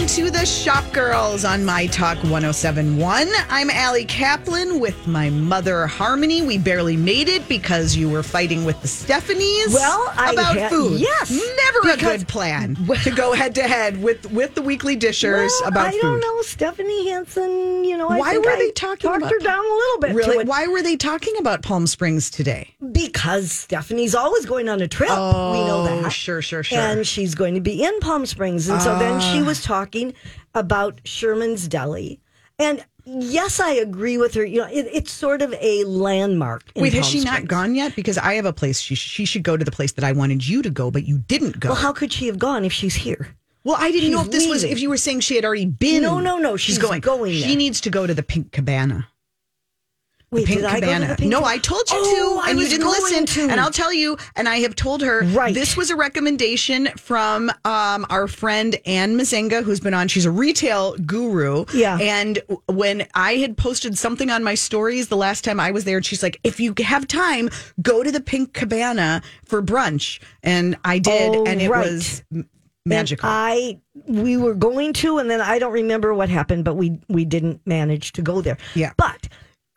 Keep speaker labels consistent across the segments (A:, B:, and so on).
A: welcome to the Shop Girls on My Talk 1071. I'm Ali Kaplan with my mother Harmony. We barely made it because you were fighting with the Stephanies
B: Well, I
A: about
B: had-
A: food.
B: yes,
A: Never a good plan to go head to head with with the weekly dishers
B: Well,
A: about
B: I
A: food.
B: don't know, Stephanie Hansen. You know, I
A: Why
B: think
A: were
B: I
A: they talking
B: talked
A: about
B: her down a little bit.
A: Really? Why were they talking about Palm Springs today?
B: Because Stephanie's always going on a trip. we know
A: Oh,
B: that.
A: sure, sure, sure.
B: And she's going to be in Palm Springs, and so then
A: Ah.
B: she was talking about Sherman's Deli, and. Yes, I agree with her. You know, it, it's sort of a landmark. In
A: Wait, has she not gone yet? Because I have a place. She she should go to the place that I wanted you to go, but you didn't go.
B: Well, how could she have gone if she's here?
A: Well, I didn't know if this was if you were saying she had already been.
B: No, no, no, she's going
A: She
B: there.
A: needs to go to the Pink Cabana.
B: Wait,
A: Pink
B: did I go to
A: Cabana.
B: Pink
A: no, I told you
B: Oh,
A: to,
B: I
A: and you didn't listen.
B: to.
A: And I'll tell you, and I have told her
B: Right.
A: this was a recommendation from um, our friend Ann Mazenga, who's been on. She's a retail guru.
B: Yeah.
A: And when I had posted something on my stories the last time I was there, and she's like, "If you have time, go to the Pink Cabana for brunch." And I did,
B: Oh,
A: and it
B: right.
A: was m-
B: And
A: magical.
B: I we were going to, and then I don't remember what happened, but we we didn't manage to go there.
A: Yeah.
B: But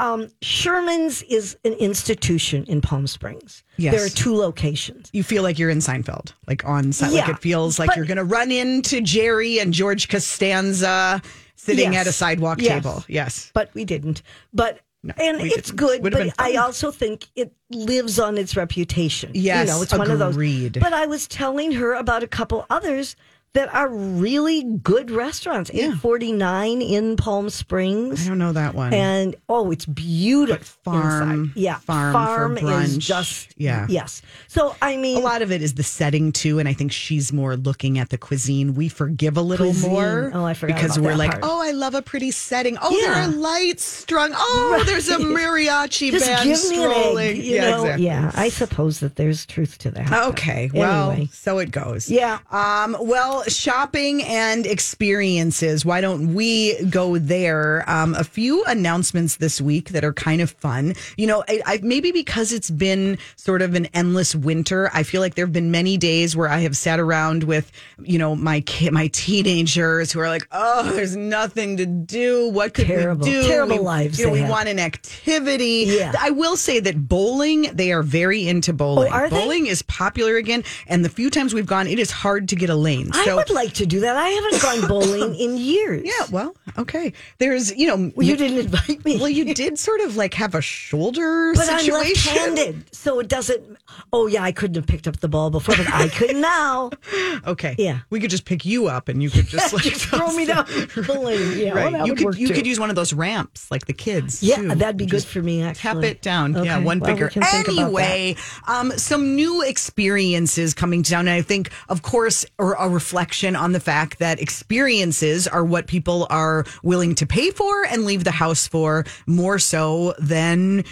B: um, Sherman's is an institution in Palm Springs.
A: Yes.
B: There are two locations.
A: you feel like you're in Seinfeld, like on set. Like it feels like
B: but-
A: you're going to run into Jerry and George Costanza sitting
B: Yes.
A: at a sidewalk
B: Yes.
A: table. Yes.
B: But we didn't. But and it's
A: didn't.
B: good,
A: Would've
B: but I also think it lives on its reputation.
A: Yes,
B: you know, it's one of those. But I was telling her about a couple others that are really good restaurants.
A: Yeah.
B: Eight forty nine in Palm Springs.
A: I don't know that one.
B: and oh, it's beautiful.
A: farm-
B: inside. yeah,
A: farm for
B: is just
A: Yeah.
B: yes. So I mean,
A: a lot of it is the setting too, and I think she's more looking at the cuisine. We forgive a little
B: Cuisine.
A: more,
B: Oh, I forgot
A: because we're like,
B: part.
A: oh, I love a pretty setting. Oh, there are lights strung. Oh, there's a mariachi
B: just
A: band
B: give me
A: strolling.
B: an egg.
A: Yeah,
B: know,
A: exactly.
B: yeah. I suppose that there's truth to that.
A: Okay, well,
B: Anyway.
A: so it goes.
B: Yeah.
A: Um, well, shopping and experiences. Why don't we go there? Um, a few announcements this week that are kind of fun. You know, I, I maybe because it's been sort of an endless winter. I feel like there have been many days where I have sat around with, you know, my kid, my teenagers who are like, "Oh, there's nothing to do. What could
B: Terrible,
A: we do?
B: terrible
A: we,
B: lives
A: You know,
B: they
A: we
B: have.
A: want an activity.
B: Yeah.
A: I will say that bowling. They are very into bowling.
B: are they?
A: bowling is popular again, and the few times we've gone, it is hard to get a lane.
B: I would like to do that. I haven't gone bowling in years.
A: yeah, well, okay. There's, you know,
B: Well, you didn't invite me.
A: Well, you did sort of like have a shoulder
B: But I'm
A: situation.
B: left-handed, so it doesn't. Oh yeah, I couldn't have picked up the ball before, but I could now.
A: Okay,
B: Yeah.
A: we could just pick you up, and you could just like
B: Just throw me down lane. Yeah, well,
A: Right,
B: that
A: you could you
B: too.
A: could use one of those ramps like the kids.
B: Yeah,
A: too.
B: that'd be good for me. Actually, tap
A: it down. Yeah,
B: Okay,
A: one
B: well, we
A: bigger.
B: can think about that.
A: Anyway, um, some new experiences coming down. And I think, of course, are a reflection on the fact that experiences are what people are willing to pay for and leave the house for more so than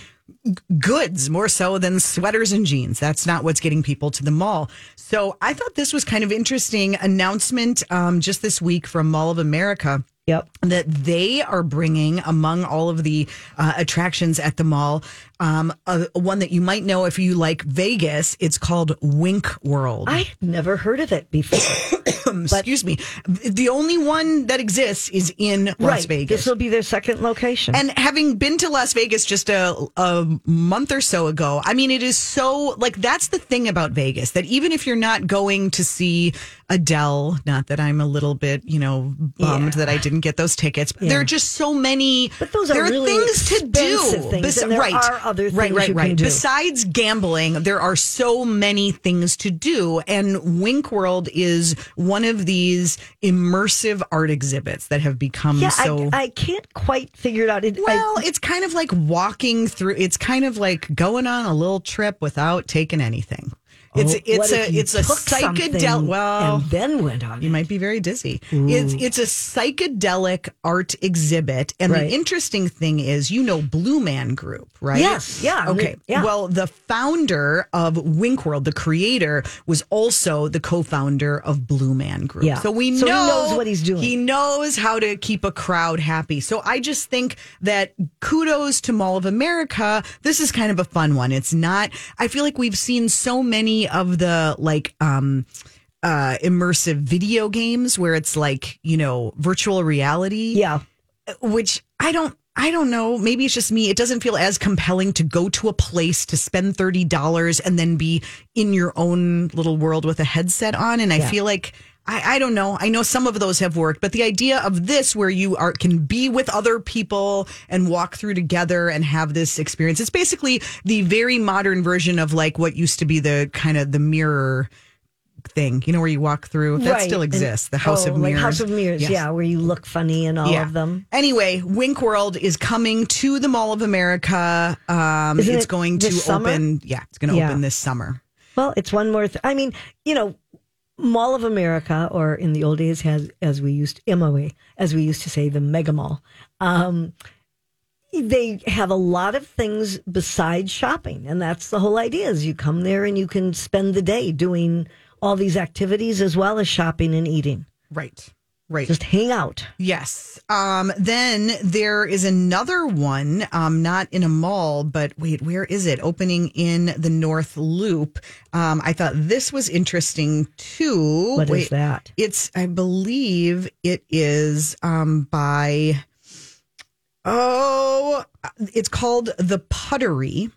A: goods more so than sweaters and jeans. That's not what's getting people to the mall. So I thought this was kind of interesting announcement um, just this week from Mall of America
B: Yep.
A: that they are bringing among all of the uh, attractions at the mall um, a, one that you might know if you like Vegas. It's called Wink World.
B: I had never heard of it before.
A: Excuse me. The only one that exists is in Las
B: right.
A: Vegas.
B: This will be their second location.
A: And having been to Las Vegas just a, a month or so ago, I mean, it is so like that's the thing about Vegas that even if you're not going to see Adele, not that I'm a little bit, you know, bummed
B: Yeah.
A: that I didn't get those tickets, but there are just so many.
B: But those are
A: there
B: really
A: things to do.
B: things, there
A: right,
B: are other
A: right,
B: things
A: right,
B: you
A: right.
B: can do.
A: Besides gambling, there are so many things to do, and Wink World is one of these immersive art exhibits that have become
B: yeah,
A: so.
B: I, I can't quite figure it out. It, I-
A: Well, it's kind of like walking through. It's kind of like going on a little trip without taking anything. It's
B: Oh,
A: it's a it's a psychedelic. Well,
B: and then went on.
A: you
B: it?
A: might be very dizzy. It's mm. it's a psychedelic art exhibit, and
B: Right.
A: the interesting thing is, you know, Blue Man Group, right?
B: Yes, yeah,
A: Okay.
B: yeah.
A: Well, the founder of Wink World, the creator, was also the co-founder of Blue Man Group.
B: Yeah.
A: So we
B: So he
A: know
B: knows what he's doing.
A: He knows how to keep a crowd happy. So I just think that kudos to Mall of America. This is kind of a fun one. It's not, I feel like we've seen so many of the like, um, uh, immersive video games where it's like you know virtual reality.
B: Yeah.
A: which I don't. I don't know. Maybe it's just me. It doesn't feel as compelling to go to a place to spend thirty dollars and then be in your own little world with a headset on. And I feel like I, I don't know. I know some of those have worked, but the idea of this where you are can be with other people and walk through together and have this experience. It's basically the very modern version of like what used to be the kind of the mirror thing, you know, where you walk through. That
B: Right.
A: still
B: And-
A: exists. the House
B: oh,
A: of Mirrors.
B: Like House of Mirrors,
A: Yes.
B: yeah, where you look funny and all of them.
A: Anyway, Wink World is coming to the Mall of America. Um,
B: Isn't
A: it's
B: it
A: going to
B: summer?
A: open. Yeah, it's going to
B: Yeah.
A: open this summer.
B: Well, it's one more. Th- I mean, you know, Mall of America, or in the old days, has as we used MOA, as we used to say, the Mega Mall. Um, they have a lot of things besides shopping, and that's the whole idea. Is you come there and you can spend the day doing all these activities as well as shopping and eating.
A: Right. Right.
B: Just hang out.
A: Yes. Um, then there is another one, um, not in a mall, but wait, where is it? Opening in the North Loop. Um, I thought this was interesting too.
B: What is
A: wait,
B: that?
A: It's, I believe it is um, by, oh, it's called The Puttery.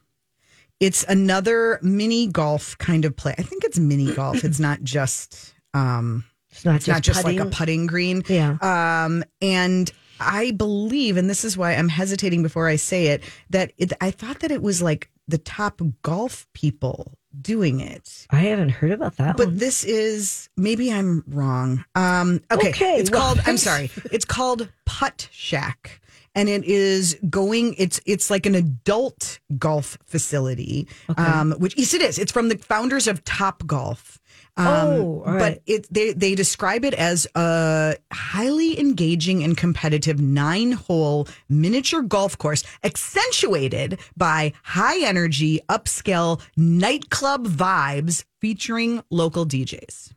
A: It's another mini golf kind of play. I think it's mini golf. It's not just. Um,
B: It's not
A: it's
B: just
A: not just like a
B: putting.
A: green.
B: Yeah.
A: Um, and I believe, and this is why I'm hesitating before I say it, that it, I thought that it was like the top golf people doing it.
B: I haven't heard about that
A: But
B: one.
A: this is maybe I'm wrong. Um, okay,
B: Okay,
A: it's
B: well,
A: called. I'm sorry. It's called Putt Shack, and it is going. It's it's like an adult golf facility. Um, which yes, it is. It's from the founders of Top Golf. Um,
B: Oh, all
A: but it they they describe it as a highly engaging and competitive nine hole miniature golf course accentuated by high energy upscale nightclub vibes featuring local DJs.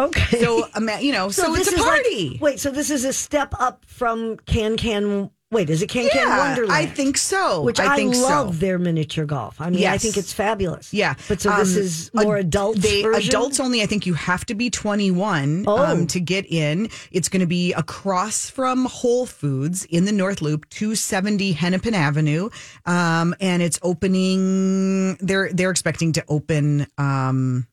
B: Okay.
A: So you know, so, it's a
B: is like-
A: party.
B: wait, so this is a step up from Can Can. Wait, is it Can Can Wonderland?
A: I think so.
B: Which
A: I
B: I,
A: think
B: love
A: so.
B: their miniature golf. I mean, I think it's fabulous.
A: Yeah,
B: But so this
A: Um,
B: is more
A: ad-
B: adult
A: They
B: version?
A: adults only. I think you have to be 21
B: Oh.
A: um, to get in. It's going to be across from Whole Foods in the North Loop, 270 Hennepin Avenue, um, and it's opening. They're they're expecting to open. Um,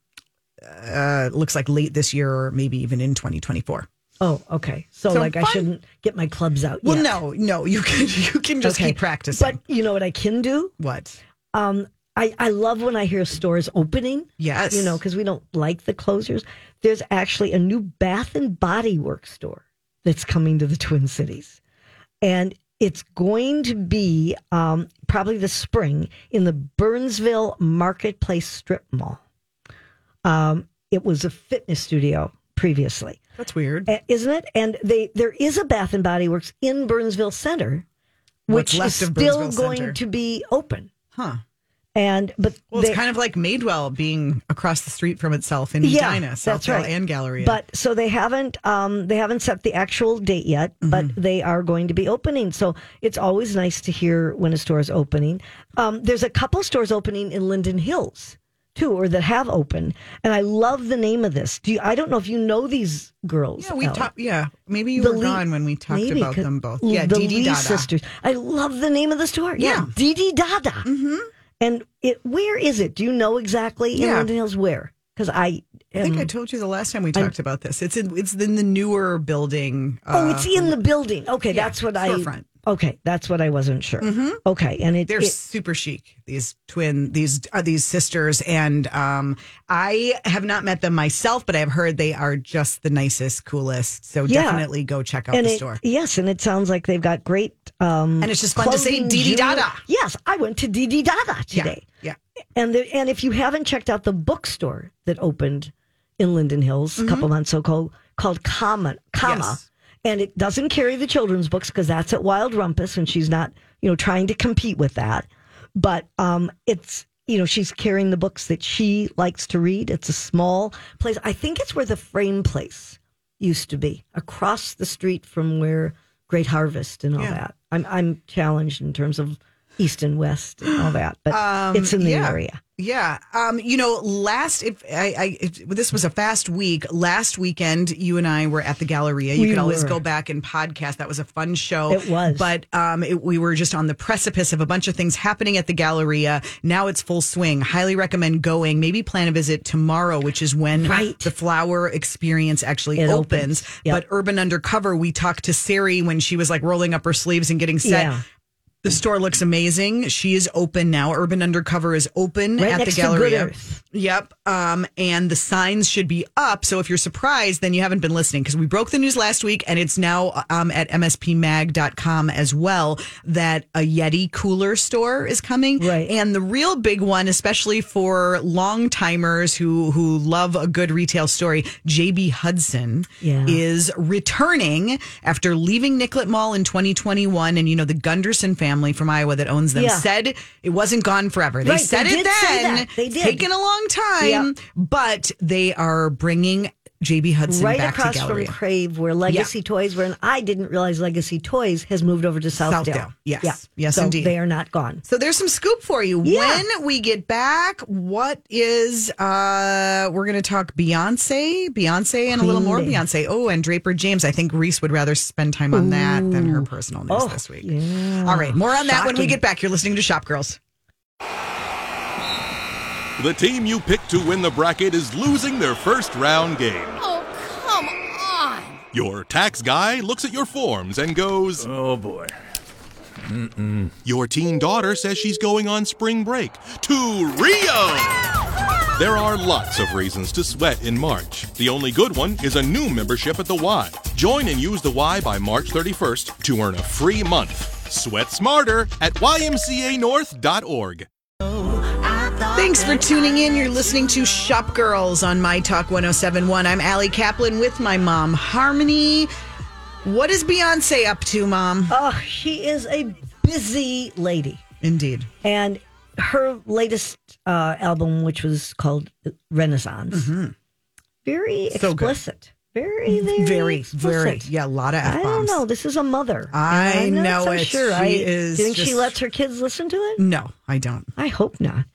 A: uh, looks like late this year or maybe even in 2024.
B: Oh, okay. So,
A: So
B: like I shouldn't get my clubs out
A: Well,
B: yet.
A: no, no, you can you can just
B: Okay.
A: keep practicing.
B: But you know what I can do?
A: what?
B: Um, I, I love when I hear stores opening.
A: Yes.
B: You know, because we don't like the closures. There's actually a new Bath and Body Works store that's coming to the Twin Cities. And it's going to be um, probably the spring in the Burnsville Marketplace Strip Mall. Um, it was a fitness studio previously,
A: That's weird.
B: Uh, isn't it? And they there is a Bath and Body Works in Burnsville Center, which is still going
A: Center?
B: to be open.
A: Huh.
B: And but
A: Well,
B: they-
A: it's kind of like Madewell being across the street from itself in
B: Yeah,
A: Edina, Southdale,
B: right.
A: and Galleria.
B: But so they haven't um, they haven't set the actual date yet,
A: Mm-hmm.
B: but they are going to be opening. So it's always nice to hear when a store is opening. Um, there's a couple stores opening in Linden Hills too, or that have opened, and I love the name of this. Do you, I don't know if you know these girls?
A: yeah, we talked. Yeah, maybe you
B: The
A: were
B: Lee-
A: gone when we talked about them both. Yeah,
B: the
A: Dee Dada.
B: sisters. I love the name of the store. Yeah,
A: Yeah.
B: Dee Dee Dada. Mm-hmm. And it where is it? Do you know exactly in
A: Yeah.
B: Linden Hills where? Because I,
A: I think I told you the last time we talked about this. It's in it's in the newer building.
B: Oh,
A: uh,
B: it's in the building. Okay,
A: yeah,
B: that's what. I. Okay, that's what I wasn't sure. Okay, and it,
A: They're
B: it
A: super chic. These twin, these are these sisters, and um, I have not met them myself, but I've heard they are just the nicest, coolest. So
B: Yeah.
A: definitely go check out
B: and
A: the
B: it,
A: store.
B: yes, and it sounds like they've got great. Um,
A: And it's just fun to say
B: clothing,
A: Dee Dee
B: jewelry.
A: Dada.
B: Yes, I went to Dee Dada today,
A: Yeah,
B: and the, and if you haven't checked out the bookstore that opened in Linden Hills a couple months ago called Comma, Comma,
A: Mm-hmm. Yes.
B: And it doesn't carry the children's books because that's at Wild Rumpus, and she's not you know trying to compete with that, but um, it's. You know, she's carrying the books that she likes to read. It's a small place. I think it's where the frame place used to be, across the street from where Great Harvest and all
A: Yeah.
B: that. I'm I'm challenged in terms of east and west and all that, but
A: Um,
B: it's in the
A: yeah.
B: area.
A: Yeah. Um, you know, last if I, I if, this was a fast week. Last weekend, you and I were at the Galleria. You
B: We
A: can always
B: were.
A: go back and podcast. That was a fun show.
B: It was.
A: But um, it, we were just on the precipice of a bunch of things happening at the Galleria. Now it's full swing. Highly recommend going. Maybe plan a visit tomorrow, which is when
B: Right.
A: the flower experience actually
B: It
A: opens.
B: opens. Yep.
A: But Urban Undercover, we talked to Sari when she was like rolling up her sleeves and getting set.
B: Yeah.
A: The store looks amazing. She is open now. Urban Undercover is open
B: Right
A: at the
B: to Good
A: Galleria.
B: Earth.
A: Yep. Um, and the signs should be up. So if you're surprised, then you haven't been listening because we broke the news last week and it's now um, at mspmag.com as well that a Yeti cooler store is coming.
B: Right.
A: And the real big one, especially for long timers who, who love a good retail story, JB Hudson
B: Yeah.
A: is returning after leaving Nicollet Mall in 2021. And, you know, the Gunderson family from Iowa that owns them
B: Yeah.
A: said it wasn't gone forever. They
B: Right,
A: said
B: they
A: it then.
B: They
A: It's
B: did.
A: taken a long time,
B: Yep.
A: but they are bringing JB Hudson
B: right
A: back
B: across
A: to
B: from Crave, where Legacy Toys were, and I didn't realize Legacy Toys has moved over to Southdale.
A: Southdale, yes.
B: Yeah.
A: Yes,
B: so
A: indeed.
B: They are not gone.
A: So there's some scoop for you.
B: Yeah.
A: When we get back, what is uh we're gonna talk Beyonce, Beyonce and a little more
B: Bee.
A: Beyonce. Oh, and Draper James. I think Reese would rather spend time on that than her personal news
B: Oh,
A: this week.
B: yeah.
A: All right, more on that when we get back. You're listening to Shop Girls.
C: The team you picked to win the bracket is losing their first round game.
D: Oh, come on.
C: Your tax guy looks at your forms and goes,
E: Oh boy. Mm-mm.
C: Your teen daughter says she's going on spring break to Rio. There are lots of reasons to sweat in March. The only good one is a new membership at the Y. Join and use the Y by March 31st to earn a free month. Sweat smarter at ymcanorth.org.
A: Thanks for tuning in. You're listening to Shop Girls on My Talk 1071. I'm Ali Kaplan with my mom, Harmony. What is Beyonce up to, mom?
B: Oh, she is a busy lady.
A: Indeed.
B: And her latest uh, album, which was called Renaissance, very
A: Mm-hmm. So
B: explicit. Very, very,
A: Very, very,
B: explicit.
A: yeah, a lot of F
B: I don't know. This is a mother.
A: I know
B: so
A: it.
B: Sure,
A: She
B: I,
A: is
B: Do you think she lets her kids listen to it?
A: No, I don't.
B: I hope not.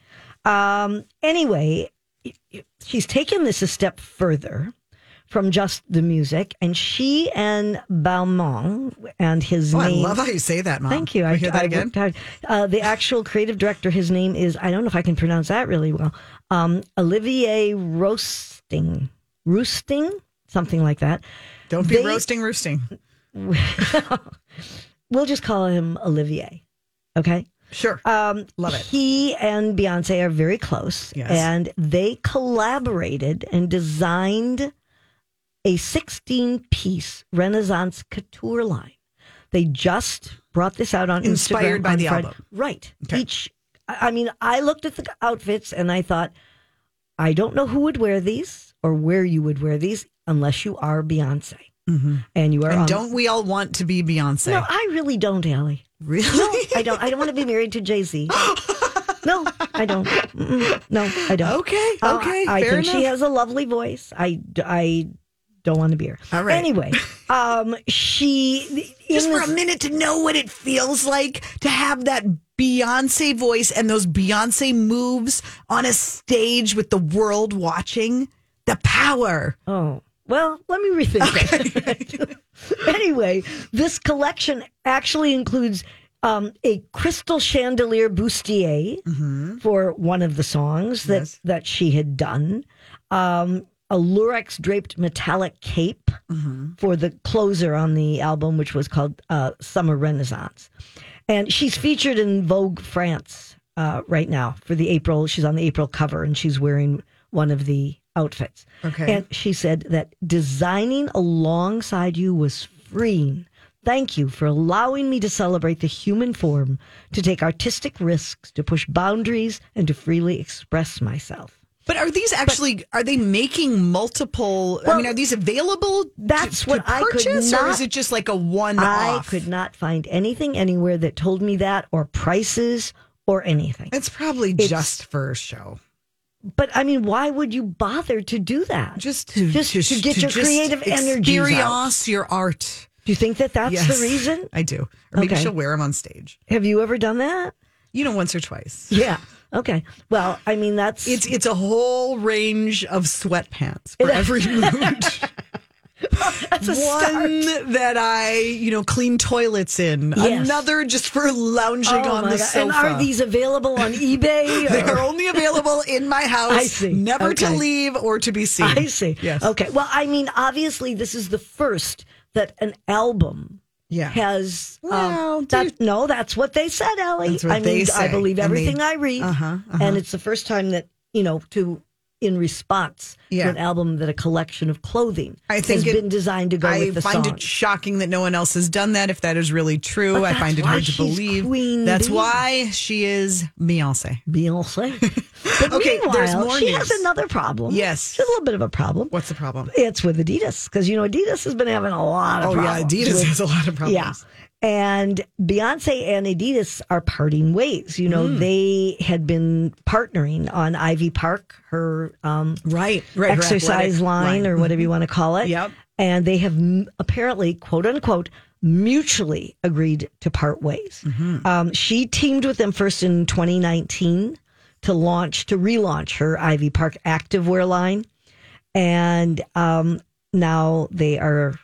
B: Um, anyway, she's taken this a step further from just the music, and she and Balmain and his
A: Oh, I love how you say that, mom.
B: Thank you.
A: Can we hear that
B: I
A: again.
B: Uh, the actual creative director, his name is, I don't know if I can pronounce that really well, um, Olivier Roasting. Roosting? Something like that.
A: Don't be
B: They-
A: roasting, roosting.
B: We'll just call him Olivier. Okay.
A: Sure.
B: Um,
A: Love it.
B: He and Beyonce are very close,
A: Yes.
B: and they collaborated and designed a 16 piece Renaissance couture line. They just brought this out on
A: Inspired
B: Instagram
A: by
B: on
A: the
B: Friday.
A: album.
B: right?
A: Okay.
B: Each, I I mean, I looked at the outfits and I thought, I don't know who would wear these or where you would wear these unless you are Beyonce, and you are.
A: Mm-hmm. and
B: on-
A: don't we all want to be Beyonce?
B: No, I really don't, Ali.
A: really?
B: No, I don't. I don't want to be married to Jay Z. No, I don't. Mm-mm. No, I don't.
A: Okay,
B: Uh,
A: okay,
B: I
A: fair
B: think she has a lovely voice. I, I don't want to be her.
A: All right.
B: Anyway, um, she
A: Just for a minute to know what it feels like to have that Beyonce voice and those Beyonce moves on a stage with the world watching. The power.
B: Oh, well, let me rethink that. anyway, this collection actually includes um, a crystal chandelier bustier for one of the songs that,
A: Mm-hmm. Yes.
B: that she had done, um, a lurex draped metallic cape
A: Mm-hmm.
B: for the closer on the album, which was called uh, Summer Renaissance. And she's featured in Vogue France uh, right now for the April. She's on the April cover and she's wearing one of the outfits.
A: Okay.
B: And she said that designing alongside you was freeing. Thank you for allowing me to celebrate the human form, to take artistic risks, to push boundaries, and to freely express myself.
A: But are these actually are they making multiple I mean are these available to-
B: that's
A: to,
B: what I could
A: purchase or is it just like a one
B: I could not find anything anywhere that told me that, or prices, or anything.
A: It's probably
B: It's-
A: just for show.
B: But I mean, why would you bother to do that?
A: Just to
B: Just to get your creative energies out.
A: experience your art.
B: Do you think that that's
A: Yes,
B: the reason?
A: I do. Or maybe
B: Okay.
A: she'll wear them on stage.
B: Have you ever done that?
A: You know, once or twice.
B: Yeah. Okay. Well, I mean that's
A: It's it's a whole range of sweatpants for every mood.
B: that's a start.
A: One that I, you know, clean toilets in.
B: Yes.
A: Another just for lounging
B: Oh
A: on the
B: God.
A: sofa.
B: And are these available on eBay?
A: they are only available in my house.
B: I see.
A: Never to leave or to be seen.
B: I see.
A: Yes.
B: Okay. Well, I mean, obviously, this is the first that an album
A: Yeah.
B: has. um, that, no, that's what they said, Ellie. I mean, I believe everything
A: they-
B: I read,
A: Uh-huh, uh-huh.
B: and it's the first time that you know to. In response
A: Yeah.
B: to an album that a collection of clothing
A: I think
B: has
A: it-
B: been designed to go
A: I
B: with the
A: find
B: song.
A: it shocking that no one else has done that. If that is really true, I find it hard to believe.
B: Queen
A: That's why she is Beyonce.
B: Beyonce. But
A: Okay,
B: meanwhile,
A: there's more
B: she
A: news.
B: has another problem.
A: Yes.
B: A little bit of a problem.
A: What's the problem?
B: It's with Adidas because you know Adidas has been having a lot of
A: Oh yeah, Adidas
B: with-
A: has a lot of problems.
B: Yeah. And Beyonce and Adidas are parting ways. You know, they had been partnering on Ivy Park, her um,
A: Right, right. her
B: exercise
A: athletic
B: line, or whatever you want to call it.
A: Yep.
B: And they have m- apparently, quote unquote, mutually agreed to part ways.
A: Mm-hmm.
B: Um, she teamed with them first in 2019 to launch, to relaunch her Ivy Park activewear line. And um, now they are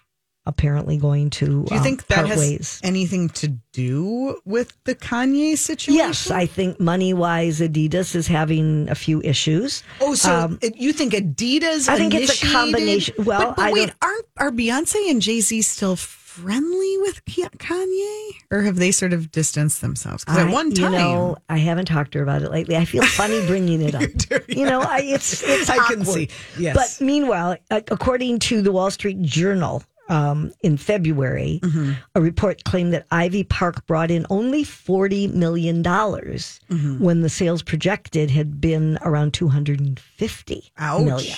B: apparently going to
A: Do you
B: um,
A: think that has
B: ways.
A: anything to do with the Kanye situation?
B: Yes, I think money wise, Adidas is having a few issues.
A: Oh, so it- you think Adidas?
B: Um, I think it's a combination- well,
A: but, but
B: I
A: wait, aren't are Beyonce and Jay Z still friendly with Kanye, or have they sort of distanced themselves? Because at
B: I-
A: one time,
B: you know, I haven't talked to her about it lately. I feel funny bringing it up. You know, I, it's it's
A: I can
B: awkward.
A: see. Yes.
B: But meanwhile, according to the Wall Street Journal. Um, in February,
A: Mm-hmm.
B: a report claimed that Ivy Park brought in only $40 million
A: Mm-hmm.
B: when the sales projected had been around 250
A: Ouch.
B: million.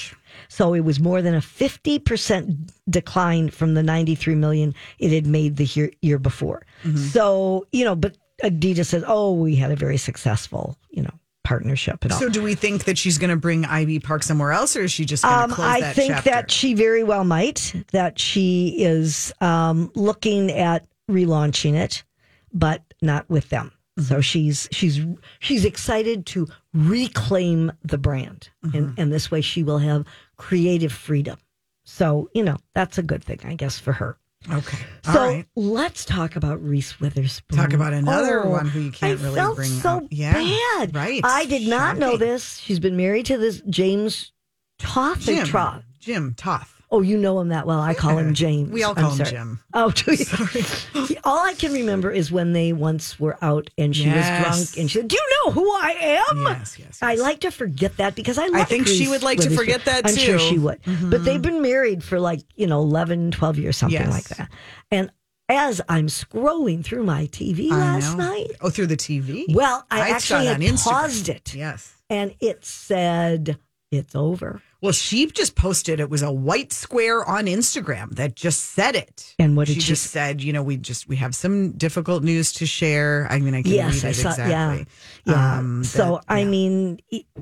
B: So it was more than a 50% decline from the 93 million it had made the year, year before.
A: Mm-hmm.
B: So, you know, but Adidas says, oh, we had a very successful, you know, partnership and all.
A: So, do we think that she's going to bring Ivy Park somewhere else, or is she just going to
B: Um,
A: close
B: I
A: that
B: think
A: chapter?
B: that she very well might, that she is um, looking at relaunching it, but not with them.
A: Mm-hmm.
B: So she's she's she's excited to reclaim the brand,
A: Mm-hmm.
B: and and this way she will have creative freedom. So you know that's a good thing, I guess, for her.
A: Okay.
B: So
A: All right.
B: let's talk about Reese Witherspoon.
A: Talk about another
B: Oh,
A: one who you can't
B: I
A: really
B: felt
A: bring
B: so
A: up. Yeah,
B: bad.
A: right.
B: I did not know this. She's been married to this James Toth.
A: Jim.
B: Troth.
A: Jim Toth.
B: Oh, you know him that well. I call him James.
A: We all call him
B: sorry.
A: Jim.
B: Oh, do you? all I can remember is when they once were out and she
A: Yes.
B: was drunk and she said, "Do you know who I am?"
A: Yes, yes,
B: I like to forget that because I like
A: think she would like to forget that, too.
B: I'm sure.
A: Mm-hmm.
B: she would. But they've been married for like, you know, 11, 12 years, something
A: Yes.
B: like that. And as I'm scrolling through my TV
A: I
B: last
A: know.
B: night,
A: Oh, through the TV.
B: well, I,
A: it
B: actually had paused it
A: Yes.
B: and it said, it's over.
A: Well, she just posted it was a white square on Instagram that just said it.
B: And what did
A: she
B: she
A: just said? You know, we just we have some difficult news to share. I mean, I can
B: Yes,
A: read
B: I
A: it
B: saw.
A: exactly.
B: Yeah, yeah.
A: Um,
B: so
A: that-
B: I
A: yeah.
B: mean,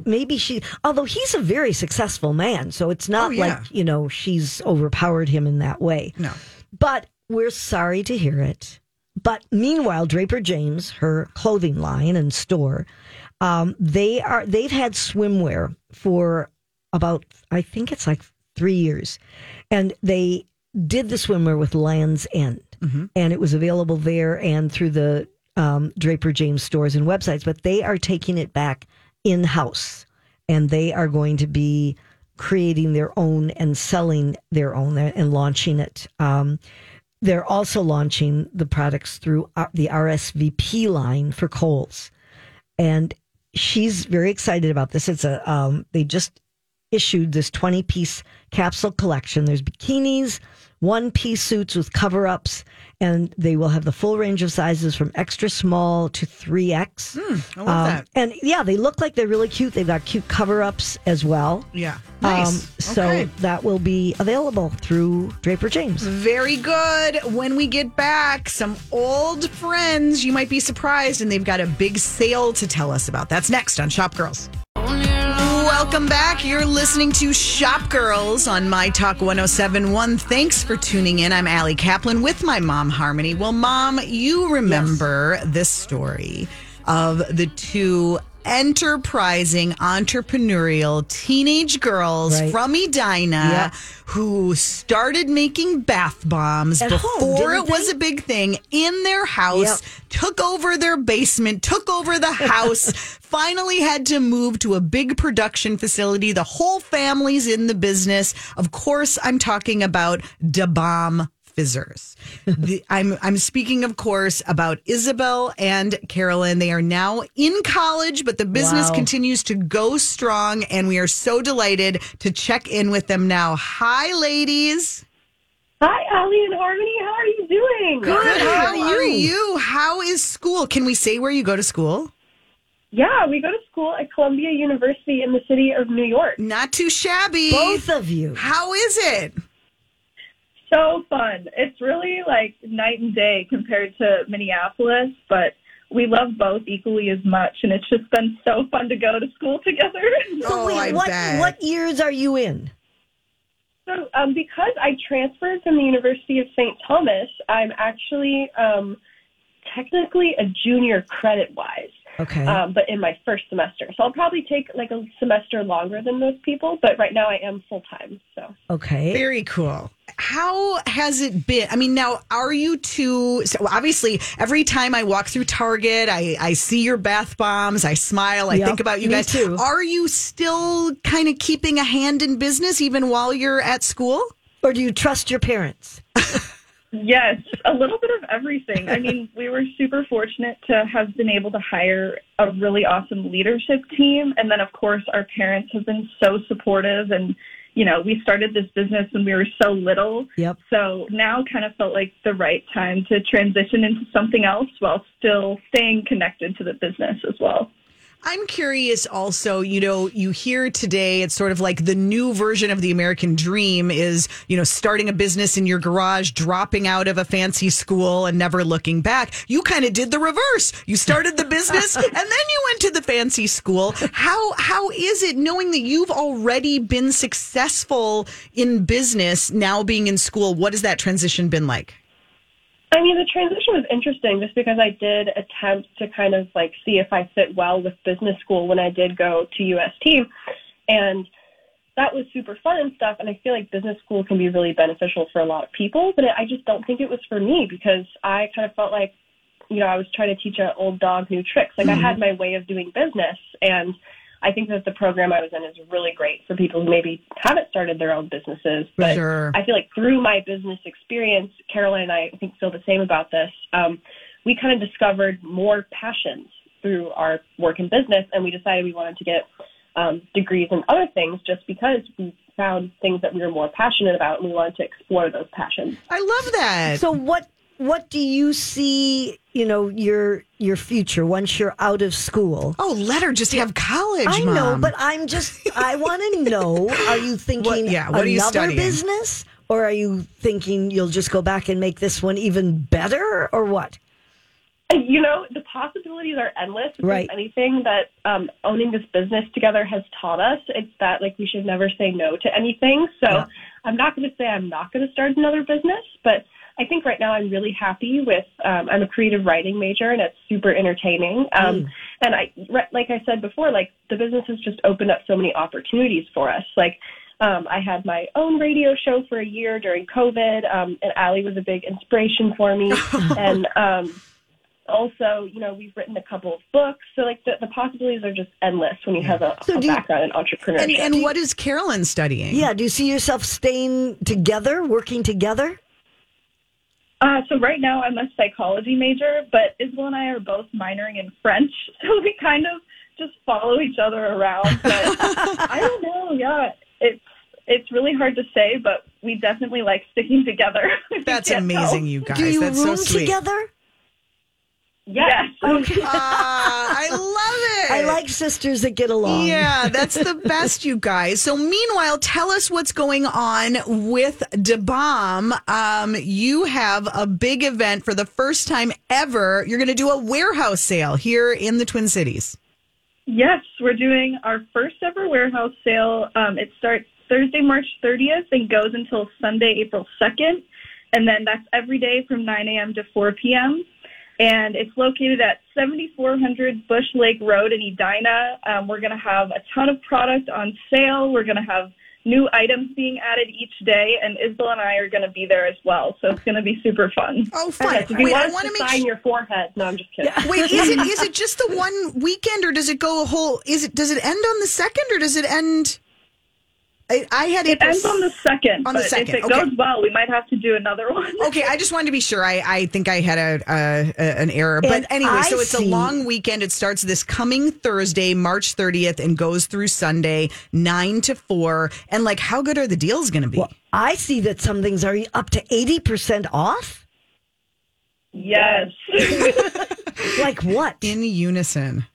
B: maybe she. Although he's a very successful man, so it's not
A: Oh, yeah.
B: like you know she's overpowered him in that way.
A: no,
B: But we're sorry to hear it. But meanwhile, Draper James, her clothing line and store, um, they are they've had swimwear for about I think it's like three years, and they did the swimwear with Lands End, and it was available there and through the um, Draper James stores and websites. But they are taking it back in house, and they are going to be creating their own and selling their own and launching it. Um, they're also launching the products through uh, the RSVP line for Kohl's, and she's very excited about this. It's a um, they just issued this twenty piece capsule collection. There's bikinis, one piece suits with cover ups, and they will have the full range of sizes from extra small to three X.
A: I love
B: Um,
A: that.
B: And yeah, they look like they're really cute. They've got cute cover ups as well.
A: Yeah, nice.
B: Um, so
A: Okay.
B: that will be available through Draper James.
A: Very good. When we get back, some old friends you might be surprised, and they've got a big sale to tell us about. That's next on Shop Girls. Welcome back. You're listening to Shop Girls on My Talk 1071. Thanks for tuning in. I'm Ali Kaplan with my mom, Harmony. Well, mom, you remember this story of the two enterprising, entrepreneurial teenage girls
B: Right.
A: from Edina
B: Yep.
A: who started making bath bombs
B: At
A: before
B: didn't
A: it was a big thing in their house,
B: Yep.
A: took over their basement, took over the house, finally had to move to a big production facility. The whole family's in the business. Of course, I'm talking about Da Bomb Fizzers. The- I'm I'm speaking, of course, about Isabel and Carolyn. They are now in college, but the business
B: Wow.
A: continues to go strong, and we are so delighted to check in with them now. Hi, ladies.
E: Hi, Ali and Harmony. How are you doing?
A: Good.
B: How
A: How
B: are
A: are
B: you?
A: you? How is school? Can we say where you go to school?
E: Yeah, we go to school at Columbia University in the city of New York.
A: Not too shabby.
B: Both of you.
A: How is it?
E: So fun. It's really like night and day compared to Minneapolis, but we love both equally as much, and it's just been so fun to go to school together.
B: So
A: Oh,
B: wait,
A: I
B: what
A: bet.
B: what years are you in?
E: So, um, because I transferred from the University of St. Thomas, I'm actually um, technically a junior credit wise.
B: Okay.
E: um, but in my first semester. So I'll probably take like a semester longer than most people, but right now I am full time. So
B: okay.
A: Very cool. How has it been? I mean, now are you two? So obviously, every time I walk through Target, I, I see your bath bombs. I smile. I
B: Yep,
A: think about you
B: me
A: guys.
B: too.
A: Are you still kind of keeping a hand in business even while you're at school?
B: Or do you trust your parents?
E: yes, a little bit of everything. I mean, we were super fortunate to have been able to hire a really awesome leadership team, and then of course our parents have been so supportive and. You know, we started this business when we were so little.
B: Yep.
E: So now kind of felt like the right time to transition into something else while still staying connected to the business as well.
A: I'm curious also, you know, you hear today it's sort of like the new version of the American dream is, you know, starting a business in your garage, dropping out of a fancy school and never looking back. You kind of did the reverse. You started the business and then you went to the fancy school. How how is it knowing that you've already been successful in business now being in school? What has that transition been like?
E: I mean, the transition was interesting just because I did attempt to kind of like see if I fit well with business school when I did go to UST. And that was super fun and stuff. And I feel like business school can be really beneficial for a lot of people, but I just don't think it was for me because I kind of felt like, you know, I was trying to teach an old dog new tricks. Like I mm-hmm. had my way of doing business and I think that the program I was in is really great for people who maybe haven't started their own businesses. But
A: Sure.
E: I feel like through my business experience, Caroline and I, I think feel the same about this. Um, we kind of discovered more passions through our work in business, and we decided we wanted to get um, degrees in other things just because we found things that we were more passionate about, and we wanted to explore those passions.
A: I love that.
B: So what what do you see, you know, your your future once you're out of school?
A: oh, let her just have college.
B: I know, but I'm just I want to know, are you thinking
A: What- yeah, what are you
B: another
A: studying?
B: business or are you thinking you'll just go back and make this one even better or what?
E: You know, the possibilities are endless. If
B: Right.
E: anything that um, owning this business together has taught us, it's that like we should never say no to anything. So
B: Yeah.
E: I'm not going to say I'm not going to start another business, but I think right now I'm really happy with. Um, I'm a creative writing major, and it's super entertaining. Um, And I, re- like I said before, like the business has just opened up so many opportunities for us. Like um, I had my own radio show for a year during COVID, um, and Ali was a big inspiration for me. and um, also, you know, we've written a couple of books. So, like, the, the possibilities are just endless when you have a,
B: So
E: a
B: do you-
E: background in entrepreneurship.
A: and, and what is Carolyn studying?
B: Yeah, do you see yourself staying together, working together?
E: Uh, so, right now, I'm a psychology major, but Isabel and I are both minoring in French. So, we kind of just follow each other around. But I don't know. Yeah, it's. It's really hard to say, but we definitely like sticking together.
A: That's amazing,
E: tell.
A: you guys.
B: do you
A: That's
B: room
A: so sweet.
B: together?
E: Yes.
A: Ah, I love it.
B: I like sisters that get along.
A: Yeah, that's the best, you guys. So, meanwhile, tell us what's going on with Da Bomb. Um, you have a big event for the first time ever. You're going to do a warehouse sale here in the Twin Cities.
E: Yes, we're doing our first ever warehouse sale. Um, it starts Thursday, March 30th and goes until Sunday, April 2nd. And then that's every day from 9 a.m. to 4 p.m.
F: and it's located at 7400 Bush Lake Road in Edina. Um, we're going to have a ton of product on sale. We're going to have new items being added each day, and Isabel and I are going to be there as well. So it's going to be super fun.
A: Oh, fun!
E: If you
A: Wait, I
E: want to sign
A: sure.
E: your forehead. No, I'm just kidding.
A: Wait, is it is it just the one weekend, or does it go a whole? Is it does it end on the second, or does it end? I, I had
F: It
A: April
F: ends on the second,
A: On the second,
F: if it
A: okay.
F: goes well, we might have to do another one.
A: Okay, I just wanted to be sure. I, I think I had a, a, a an error, but
B: And
A: anyway, so
B: I
A: it's a long weekend. It starts this coming Thursday, March 30th, and goes through Sunday, nine to four. And like, how good are the deals going to be?
B: Well, I see that some things are up to 80% off.
F: Yes.
B: Like what?
A: In unison.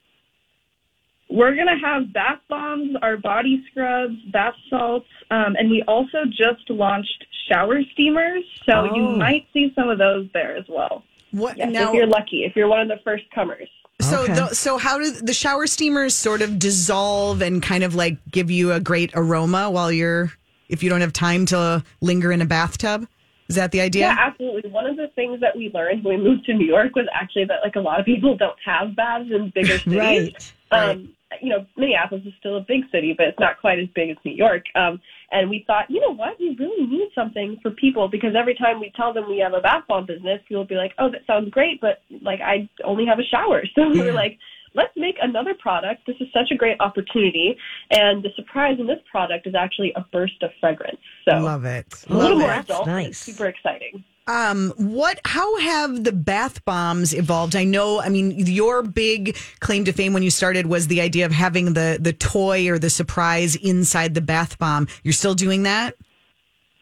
F: We're going to have bath bombs, our body scrubs, bath salts, um, and we also just launched shower steamers. So you
B: Oh.
F: might see some of those there as well.
A: What
E: Yes,
A: now?
E: if you're lucky, if you're one of the first comers.
A: So,
B: Okay.
A: the, so how do the shower steamers sort of dissolve and kind of like give you a great aroma while you're, if you don't have time to linger in a bathtub? Is that the idea?
E: Yeah, absolutely. One of the things that we learned when we moved to New York was actually that like a lot of people don't have baths in bigger cities.
B: Right.
E: Um, you know, Minneapolis is still a big city, but it's not quite as big as New York. Um, and we thought, you know what, we really need something for people because every time we tell them we have a bath bomb business, people will be like, oh, that sounds great, but like I only have a shower. So we were like, let's make another product. This is such a great opportunity. And the surprise in this product is actually a burst of fragrance. So
A: Love it.
E: a little
B: Love
E: more
B: it. That's
E: adult.
B: nice.
E: Super exciting.
A: Um, what? How have the bath bombs evolved? I know. I mean, your big claim to fame when you started was the idea of having the the toy or the surprise inside the bath bomb. You're still doing that?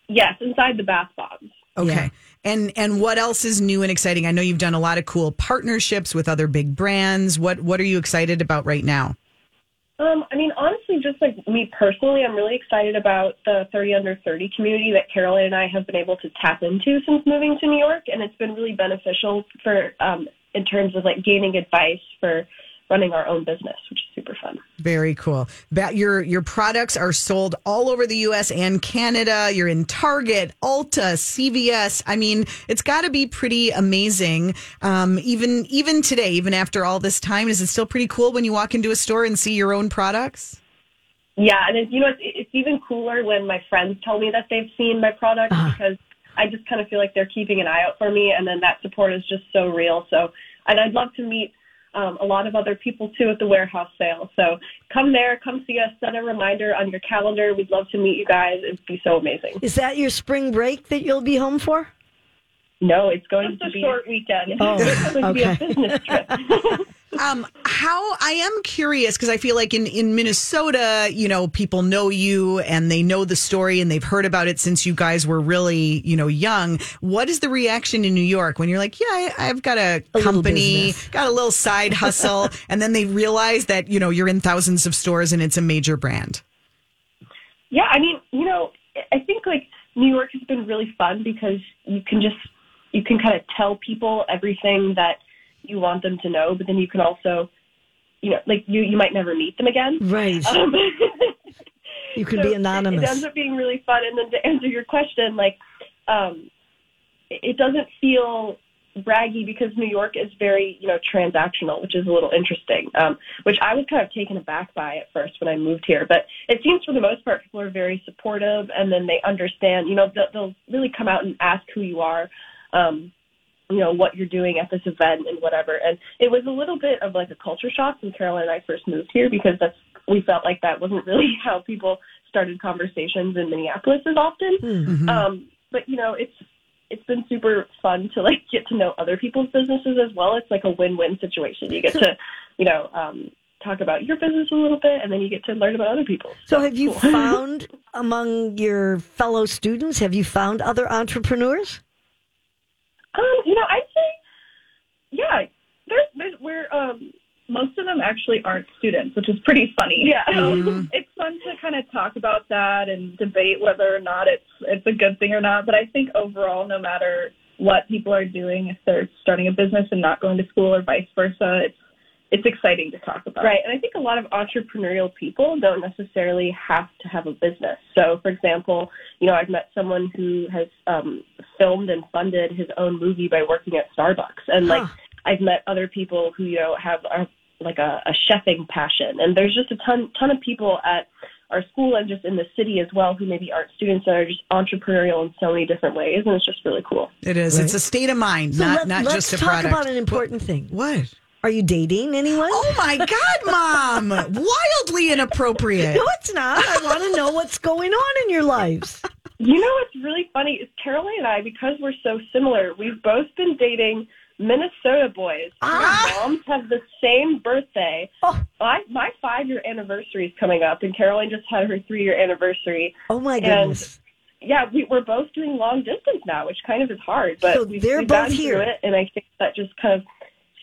E: Yes, inside the bath bombs.
A: Okay.
B: Yeah.
A: And and what else is new and exciting? I know you've done a lot of cool partnerships with other big brands. What what are you excited about right now?
E: Um, I mean, honestly, just like me personally, I'm really excited about the 30 under 30 community that Caroline and I have been able to tap into since moving to New York, and it's been really beneficial for um, in terms of like gaining advice for running our own business, which is super fun.
A: Very cool. Your your products are sold all over the U.S. and Canada. You're in Target, Ulta, CVS. I mean, it's got to be pretty amazing. Um, even even today, even after all this time, is it still pretty cool when you walk into a store and see your own products?
E: Yeah, and it's, you know, it's, it's even cooler when my friends tell me that they've seen my product because I just kind of feel like they're keeping an eye out for me, and then that support is just so real. So, and I'd love to meet um, a lot of other people too at the warehouse sale. So come there, come see us, set a reminder on your calendar. We'd love to meet you guys. It'd be so amazing.
B: Is that your spring break that you'll be home for?
E: No, it's going
F: Just
E: to
F: a
E: be a
F: short weekend.
B: Oh,
E: it's going to be a
B: okay.
E: business trip.
A: Um, how I am curious because I feel like in in Minnesota, you know, people know you and they know the story and they've heard about it since you guys were really, you know, young. What is the reaction in New York when you're like, yeah, I, I've got a,
B: A
A: company, got a little side hustle, and then they realize that you know you're in thousands of stores and it's a major brand.
E: Yeah, I mean, you know, I think like New York has been really fun because you can just you can kind of tell people everything that you want them to know, but then you can also, you know, like you you might never meet them again.
B: Right.
E: Um,
B: You could
E: so
B: be
E: It, it ends up being really fun. And then to answer your question, like, um, it it doesn't feel braggy because New York is very, you know, transactional, which is a little interesting. Um, which I was kind of taken aback by at first when I moved here, but it seems for the most part people are very supportive, and then they understand. You know, they'll, they'll really come out and ask who you are. Um, you know what you're doing at this event and whatever. And it was a little bit of like a culture shock when Caroline and I first moved here because that's we felt like that wasn't really how people started conversations in Minneapolis as often. Um, but you know, it's it's been super fun to like get to know other people's businesses as well. It's like a win-win situation. You get to, you know, um, talk about your business a little bit, and then you get to learn about other people's.
B: So, have you found among your fellow students, have you found other entrepreneurs?
E: Um, you know, I'd say, yeah, there's, there's we're um,
F: Most of them actually aren't students, which is pretty funny.
E: Yeah.
F: So it's fun to kind of talk about that and debate whether or not it's it's a good thing or not. But I think overall, no matter what people are doing, if they're starting a business and not going to school or vice versa, it's it's exciting to talk about.
E: Right. And I think a lot of entrepreneurial people don't necessarily have to have a business. So, for example, you know, I've met someone who has um, filmed and funded his own movie by working at Starbucks. And, like, I've met other people who you know have are like a, a chefing passion, and there's just a ton ton of people at our school and just in the city as well who maybe aren't students that are just entrepreneurial in so many different ways, and it's just really cool.
A: It is. It's a state of mind,
B: So
A: not
B: let,
A: not
B: let's
A: just a
B: talk about an important thing.
A: What?
B: Are you dating anyone?
A: Oh my God, Mom! Wildly inappropriate.
B: No, it's not. I want to know what's going on in your lives.
E: You know what's really funny is Caroline and I, because we're so similar, we've both been dating Minnesota boys.
B: Ah.
E: Our moms have the same birthday.
B: Oh.
E: My my five year anniversary is coming up, and Caroline just had her three year anniversary.
B: Oh my
E: And
B: goodness.
E: yeah, we, we're both doing long distance now, which kind of is hard, but
B: So
E: we've,
B: they're
E: we've
B: both
E: gotten
B: here.
E: through it, and I think that just kind of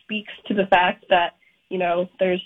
E: speaks to the fact that you know there's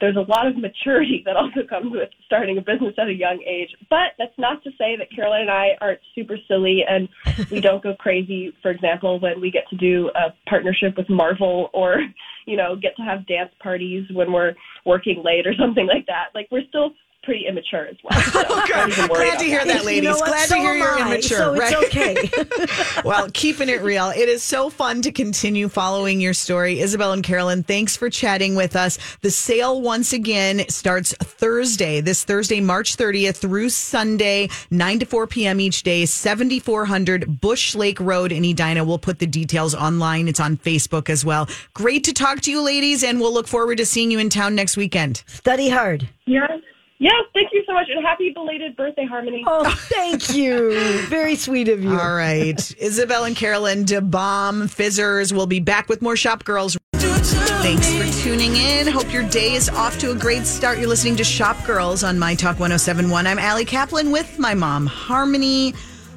E: there's a lot of maturity that also comes with starting a business at a young age. But that's not to say that Caroline and I aren't super silly and we don't go crazy. For example, when we get to do a partnership with Marvel or you know get to have dance parties when we're working late or something like that. Like we're still pretty immature as well. So don't
A: Glad to hear
E: that.
A: that,
B: You
A: ladies.
B: know?
A: Glad
B: So
A: to hear you're
B: I,
A: immature.
B: so
A: right?
B: it's okay.
A: well, keeping it real. It is so fun to continue following your story. Isabel and Caroline, thanks for chatting with us. The sale once again starts Thursday, this Thursday, March 30th through Sunday, 9 to 4 p.m. each day, 7400 Bush Lake Road in Edina. We'll put the details online. It's on Facebook as well. Great to talk to you, ladies, and we'll look forward to seeing you in town next weekend.
B: Study hard.
E: Yes. Yes, thank you so much, and happy belated birthday, Harmony.
B: Oh, thank you. Very sweet of you.
A: All right. Isabel and Caroline DeBomb Fizzers will be back with more Shop Girls. Thanks for tuning in. Hope your day is off to a great start. You're listening to Shop Girls on My Talk 1071. I'm Ali Kaplan with my mom, Harmony.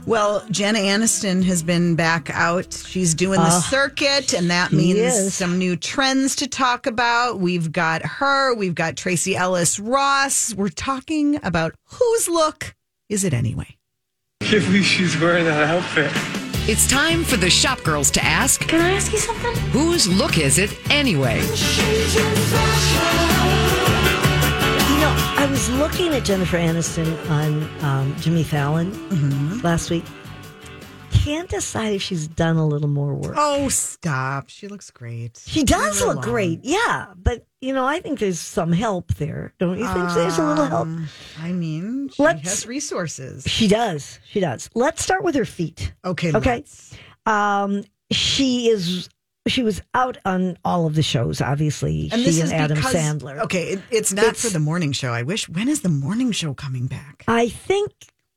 A: Well, Jenna Aniston has been back out. She's doing the ah, circuit, and that means
B: is.
A: some new trends to talk about. We've got her, we've got Tracee Ellis Ross. We're talking about whose look is it anyway?
G: can't believe she's wearing that outfit.
H: It's time for the shop girls to ask
D: Can I ask you something?
H: whose look is it anyway?
B: You know, I was looking at Jennifer Aniston on um, Jimmy Fallon
A: Mm-hmm.
B: last week. Can't decide if she's done a little more work.
A: Oh, stop. She looks great.
B: She does look
A: alone.
B: great, yeah. But you know, I think there's some help there. Don't you think there's a little help?
A: Um, I mean, she
B: Let's-
A: has resources.
B: She does. She does. Let's start with her feet.
A: Okay.
B: Okay. Um, she is. She was out on all of the shows, obviously.
A: And
B: she
A: this
B: and
A: is
B: Adam
A: because,
B: Sandler.
A: Okay, it, it's not
B: It's-
A: for the morning show. I wish. When is the morning show coming back?
B: I think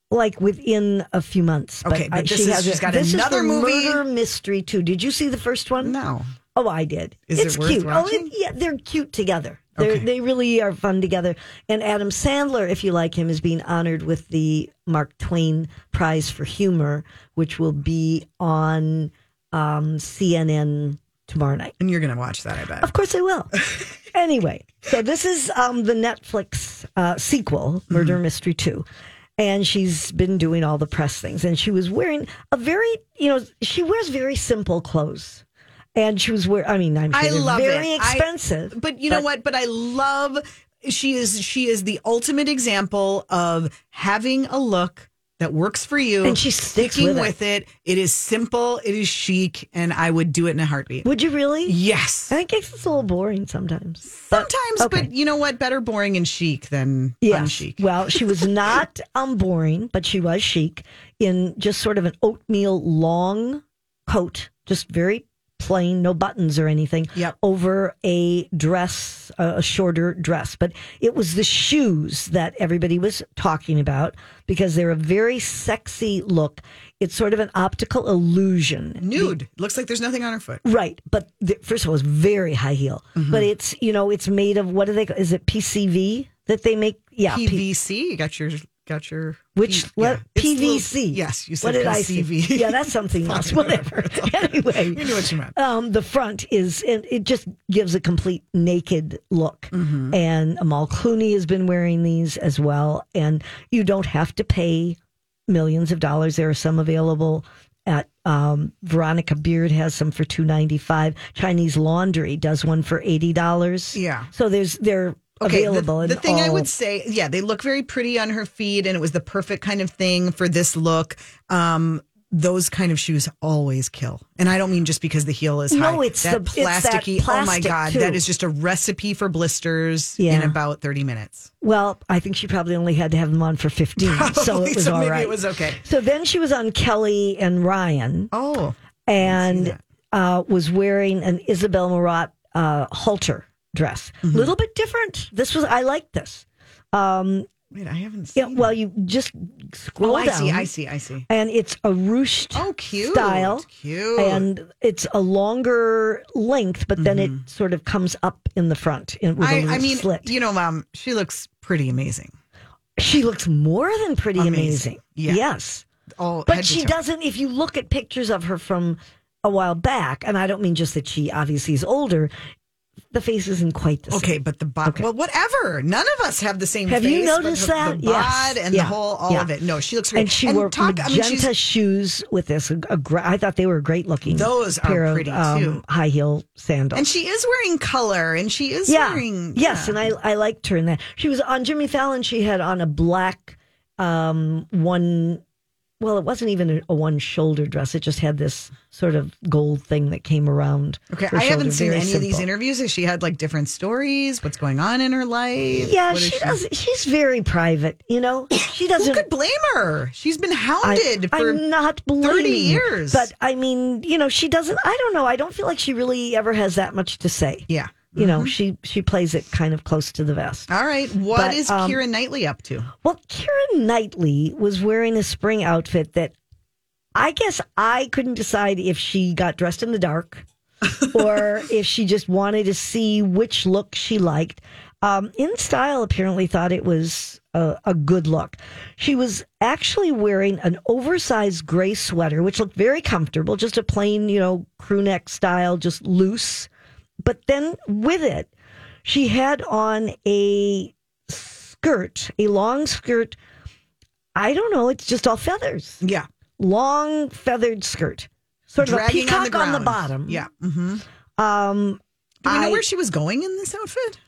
B: like within a few months.
A: Okay, but
B: I,
A: this
B: she
A: is-
B: has
A: she's got
B: this
A: another
B: is the
A: movie.
B: Murder mystery too. Did you see the first one?
A: No.
B: Oh, I did.
A: Is it
B: it's
A: worth
B: cute.
A: watching?
B: Oh, it, yeah, they're cute together.
A: Okay.
B: They really are fun together. And Adam Sandler, if you like him, is being honored with the Mark Twain Prize for Humor, which will be on um, CNN tomorrow night.
A: And you're going to watch that, I bet.
B: Of course I will. anyway, so this is um, the Netflix uh, sequel, Murder Mystery 2. And she's been doing all the press things. And she was wearing a very, you know, she wears very simple clothes. And she was wearing, I mean, I'm sure
A: I love
B: very
A: it. I-
B: expensive.
A: but you know what? But I love. She is. She is the ultimate example of having a look that works for you,
B: And she's
A: sticking
B: with it.
A: with it. It is simple. It is chic, and I would do it in a heartbeat.
B: Would you really?
A: Yes.
B: I think it's a little boring sometimes. But-
A: Sometimes,
B: okay.
A: but you know what? Better boring and chic than
B: Yes.
A: unchic.
B: Well, she was not um, boring, but she was chic in just sort of an oatmeal long coat, just very plain, no buttons or anything,
A: Yep.
B: over a dress, a a shorter dress. But it was the shoes that everybody was talking about because they're a very sexy look. It's sort of an optical illusion.
A: Nude. Looks like there's nothing on her foot.
B: Right, but the, first of all, it's very high heel.
A: Mm-hmm.
B: But it's you know it's made of what do they? Is it PCV that they make? Yeah, P-
A: PVC. You got your got your
B: Which
A: P-
B: what
A: It's little-
B: PVC?
A: yes, you said
B: what did I
A: PCV.
B: say? Yeah, that's something else. Whatever. anyway,
A: You knew what you meant.
B: um, the front is and it just gives a complete naked look.
A: Mm-hmm.
B: And Amal Clooney has been wearing these as well, and you don't have to pay millions of dollars. There are some available. At um, Veronica Beard has some for two ninety five. Chinese Laundry does one for eighty dollars.
A: Yeah.
B: so there's they're
A: Okay,
B: available.
A: the, the thing I would say, yeah, they look very pretty on her feet, and it was the perfect kind of thing for this look. Um, those kind of shoes always kill. And I don't mean just because the heel is
B: No,
A: high.
B: it's
A: that
B: the- it's that
A: plasticky. oh my god,
B: too.
A: that is just a recipe for blisters in about 30 minutes.
B: Well, I think she probably only had to have them on for 15, so it was
A: so
B: all
A: maybe
B: right.
A: it was okay.
B: So then she was on Kelly and Ryan
A: Oh.
B: and uh, was wearing an Isabel Marant uh, halter dress. A
A: Mm-hmm.
B: little bit different. This was, I like this. Um,
A: Wait, I haven't seen.
B: yeah,
A: well,
B: you just scroll
A: Oh, I
B: down.
A: see, I see, I see.
B: And it's a ruched
A: Oh, cute.
B: style.
A: Cute.
B: And it's a longer length, but then it sort of comes up in the front in, with a
A: Mm-hmm. I, I mean,
B: slit.
A: you know, mom, she looks pretty amazing.
B: she looks more than pretty amazing.
A: Amazing. Yeah.
B: Yes.
A: All
B: But she doesn't, if you look at pictures of her from a while back, and I don't mean just that she obviously is older, the face isn't quite the same.
A: Okay, but the bod.
B: Okay.
A: Well, whatever. None of us have the same.
B: Have you
A: face, but
B: noticed
A: the,
B: that?
A: The bod
B: Yes.
A: and
B: Yeah.
A: the whole, all
B: Yeah.
A: of it. No, she looks great.
B: And she wore
A: talk, I mean,
B: magenta shoes with this. A, a gra- I thought they were great looking.
A: Those are
B: pair
A: pretty,
B: of, um,
A: too.
B: High heel sandals.
A: and she is wearing color, and she is
B: yeah,
A: wearing
B: yes, and I I liked her in that. She was on Jimmy Fallon. She had on a black um one. Well, it wasn't even a, one shoulder dress. It just had this sort of gold thing that came around.
A: Okay, I haven't seen any of these interviews. Has she had like different stories? What's going on in her life?
B: Yeah,
A: What is
B: she does. She's very private. You know, she doesn't.
A: Who could blame her? She's been
B: I,
A: hounded for
B: I'm not blaming
A: 30 years.
B: but I mean, you know, she doesn't. I don't know. I don't feel like she really ever has that much to say.
A: yeah.
B: You know, she she plays it kind of close to the vest.
A: All right, what
B: But,
A: is
B: um,
A: Keira Knightley up to?
B: Well, Karen Knightley was wearing a spring outfit that I guess I couldn't decide if she got dressed in the dark or if she just wanted to see which look she liked. Um, InStyle, apparently thought it was a, a good look. She was actually wearing an oversized gray sweater, which looked very comfortable, just a plain, you know, crew neck style, just loose. But then with it, she had on a skirt, a long skirt. I don't know. It's just all feathers.
A: Yeah,
B: Long feathered skirt. Sort of a peacock
A: on the,
B: on the bottom.
A: Yeah. Mm-hmm.
B: Um,
A: Do we know where she was going in this outfit?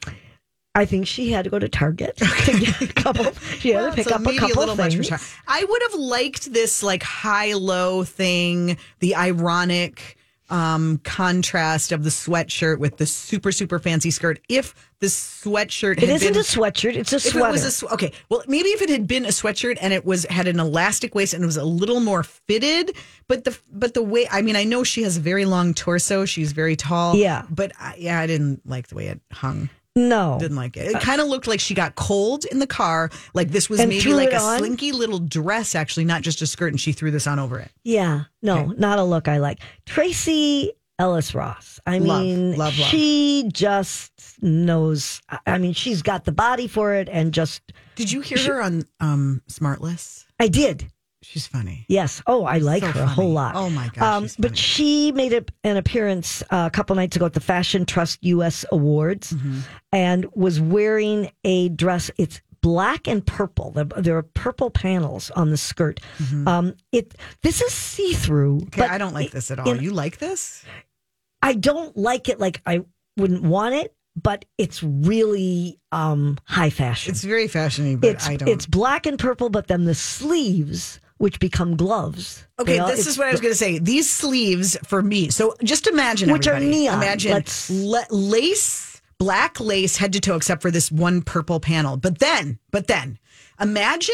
B: I think she had to go to Target to get a couple. She had
A: Well,
B: to pick
A: so
B: up a couple
A: for
B: things.
A: I would have liked this like high low thing, the ironic um contrast of the sweatshirt with the super super fancy skirt. If the sweatshirt
B: It isn't
A: been,
B: a sweatshirt; it's a sweater.
A: it was a okay, well maybe if it had been a sweatshirt and it was had an elastic waist and it was a little more fitted, but the but the way I mean I know she has a very long torso, she's very tall,
B: Yeah.
A: but I, yeah I didn't like the way it hung.
B: No,
A: Didn't like it. It kind of looked like she got cold in the car. Like this was
B: And
A: maybe like a
B: on?
A: slinky little dress, actually, not just a skirt, and she threw this on over it.
B: yeah, no, not a look I like. Tracee Ellis Ross. I
A: Love,
B: mean,
A: love, love.
B: she just knows. I- I mean, she's got the body for it, and just
A: Did you hear her on um, Smartless?
B: I did.
A: She's funny.
B: Yes. Oh, I like
A: So
B: her a whole lot.
A: Oh, my gosh, she's
B: but she made a, an appearance uh, a couple nights ago at the Fashion Trust U.S. Awards,
A: Mm-hmm.
B: and was wearing a dress. It's black and purple. There, there are purple panels on the skirt. Um, it this is see through.
A: Mm-hmm. Okay, I don't like this at all. you like this?
B: I don't like it like I wouldn't want it, but it's really um, high fashion.
A: It's very fashionable, but
B: it's
A: I don't.
B: it's black and purple, but then the sleeves, which become gloves.
A: Okay,
B: know,
A: this is what I was going to say. These sleeves for me. So just imagine,
B: Which are neon.
A: Imagine lace, black lace, head to toe, except for this one purple panel. But then, but then, imagine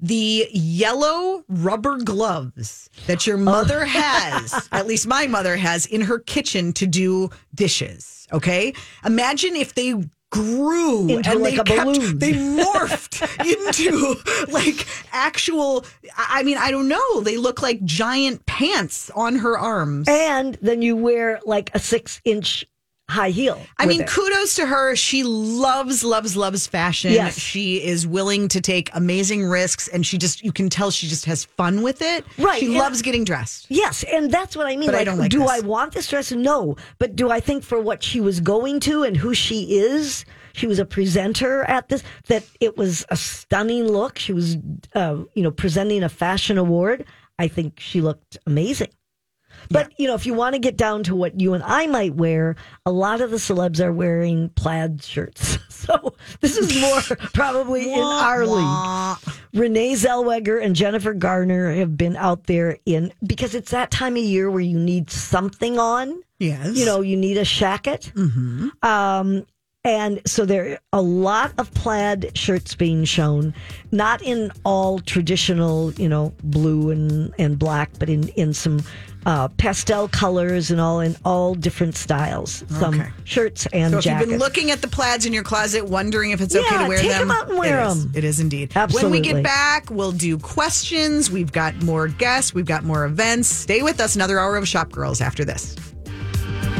A: the yellow rubber gloves that
B: Oh.
A: your mother has. At least my mother has in her kitchen to do dishes. Okay, imagine if they grew
B: Into
A: and
B: like
A: they
B: a
A: kept-
B: balloon.
A: they morphed into like actual I I mean I don't know they look like giant pants on her arms
B: and then you wear like a six inch high heel.
A: I mean
B: it.
A: kudos to her she loves loves loves fashion
B: Yes.
A: she is willing to take amazing risks and she just you can tell she just has fun with it
B: Right,
A: she
B: and-
A: loves getting dressed
B: Yes, and that's what I mean.
A: But I don't like
B: do
A: this.
B: I want this dress? No. But do I think for what she was going to and who she is, she was a presenter at this, that it was a stunning look. She was, uh, you know, presenting a fashion award. I think she looked amazing. But you know, if you want to get down to what you and I might wear, a lot of the celebs are wearing plaid shirts. So this is more probably in our league. Renee Zellweger and Jennifer Garner have been out there in because it's that time of year where you need something on.
A: Yes.
B: You know, you need a shacket. Mm-hmm. Um, and so there are a lot of plaid shirts being shown, not in all traditional, you know, blue and, and black, but in, in some uh, pastel colors and all in all different styles. Some
A: Okay.
B: shirts and
A: So if
B: jackets.
A: you've been looking at the plaids in your closet, wondering if it's okay to wear them.
B: take
A: them,
B: 'em out and wear
A: it is.
B: 'em.
A: It is indeed. Absolutely. When we get back, we'll do questions. We've got more guests. We've got more events. Stay with us. Another hour of Shop Girls after this.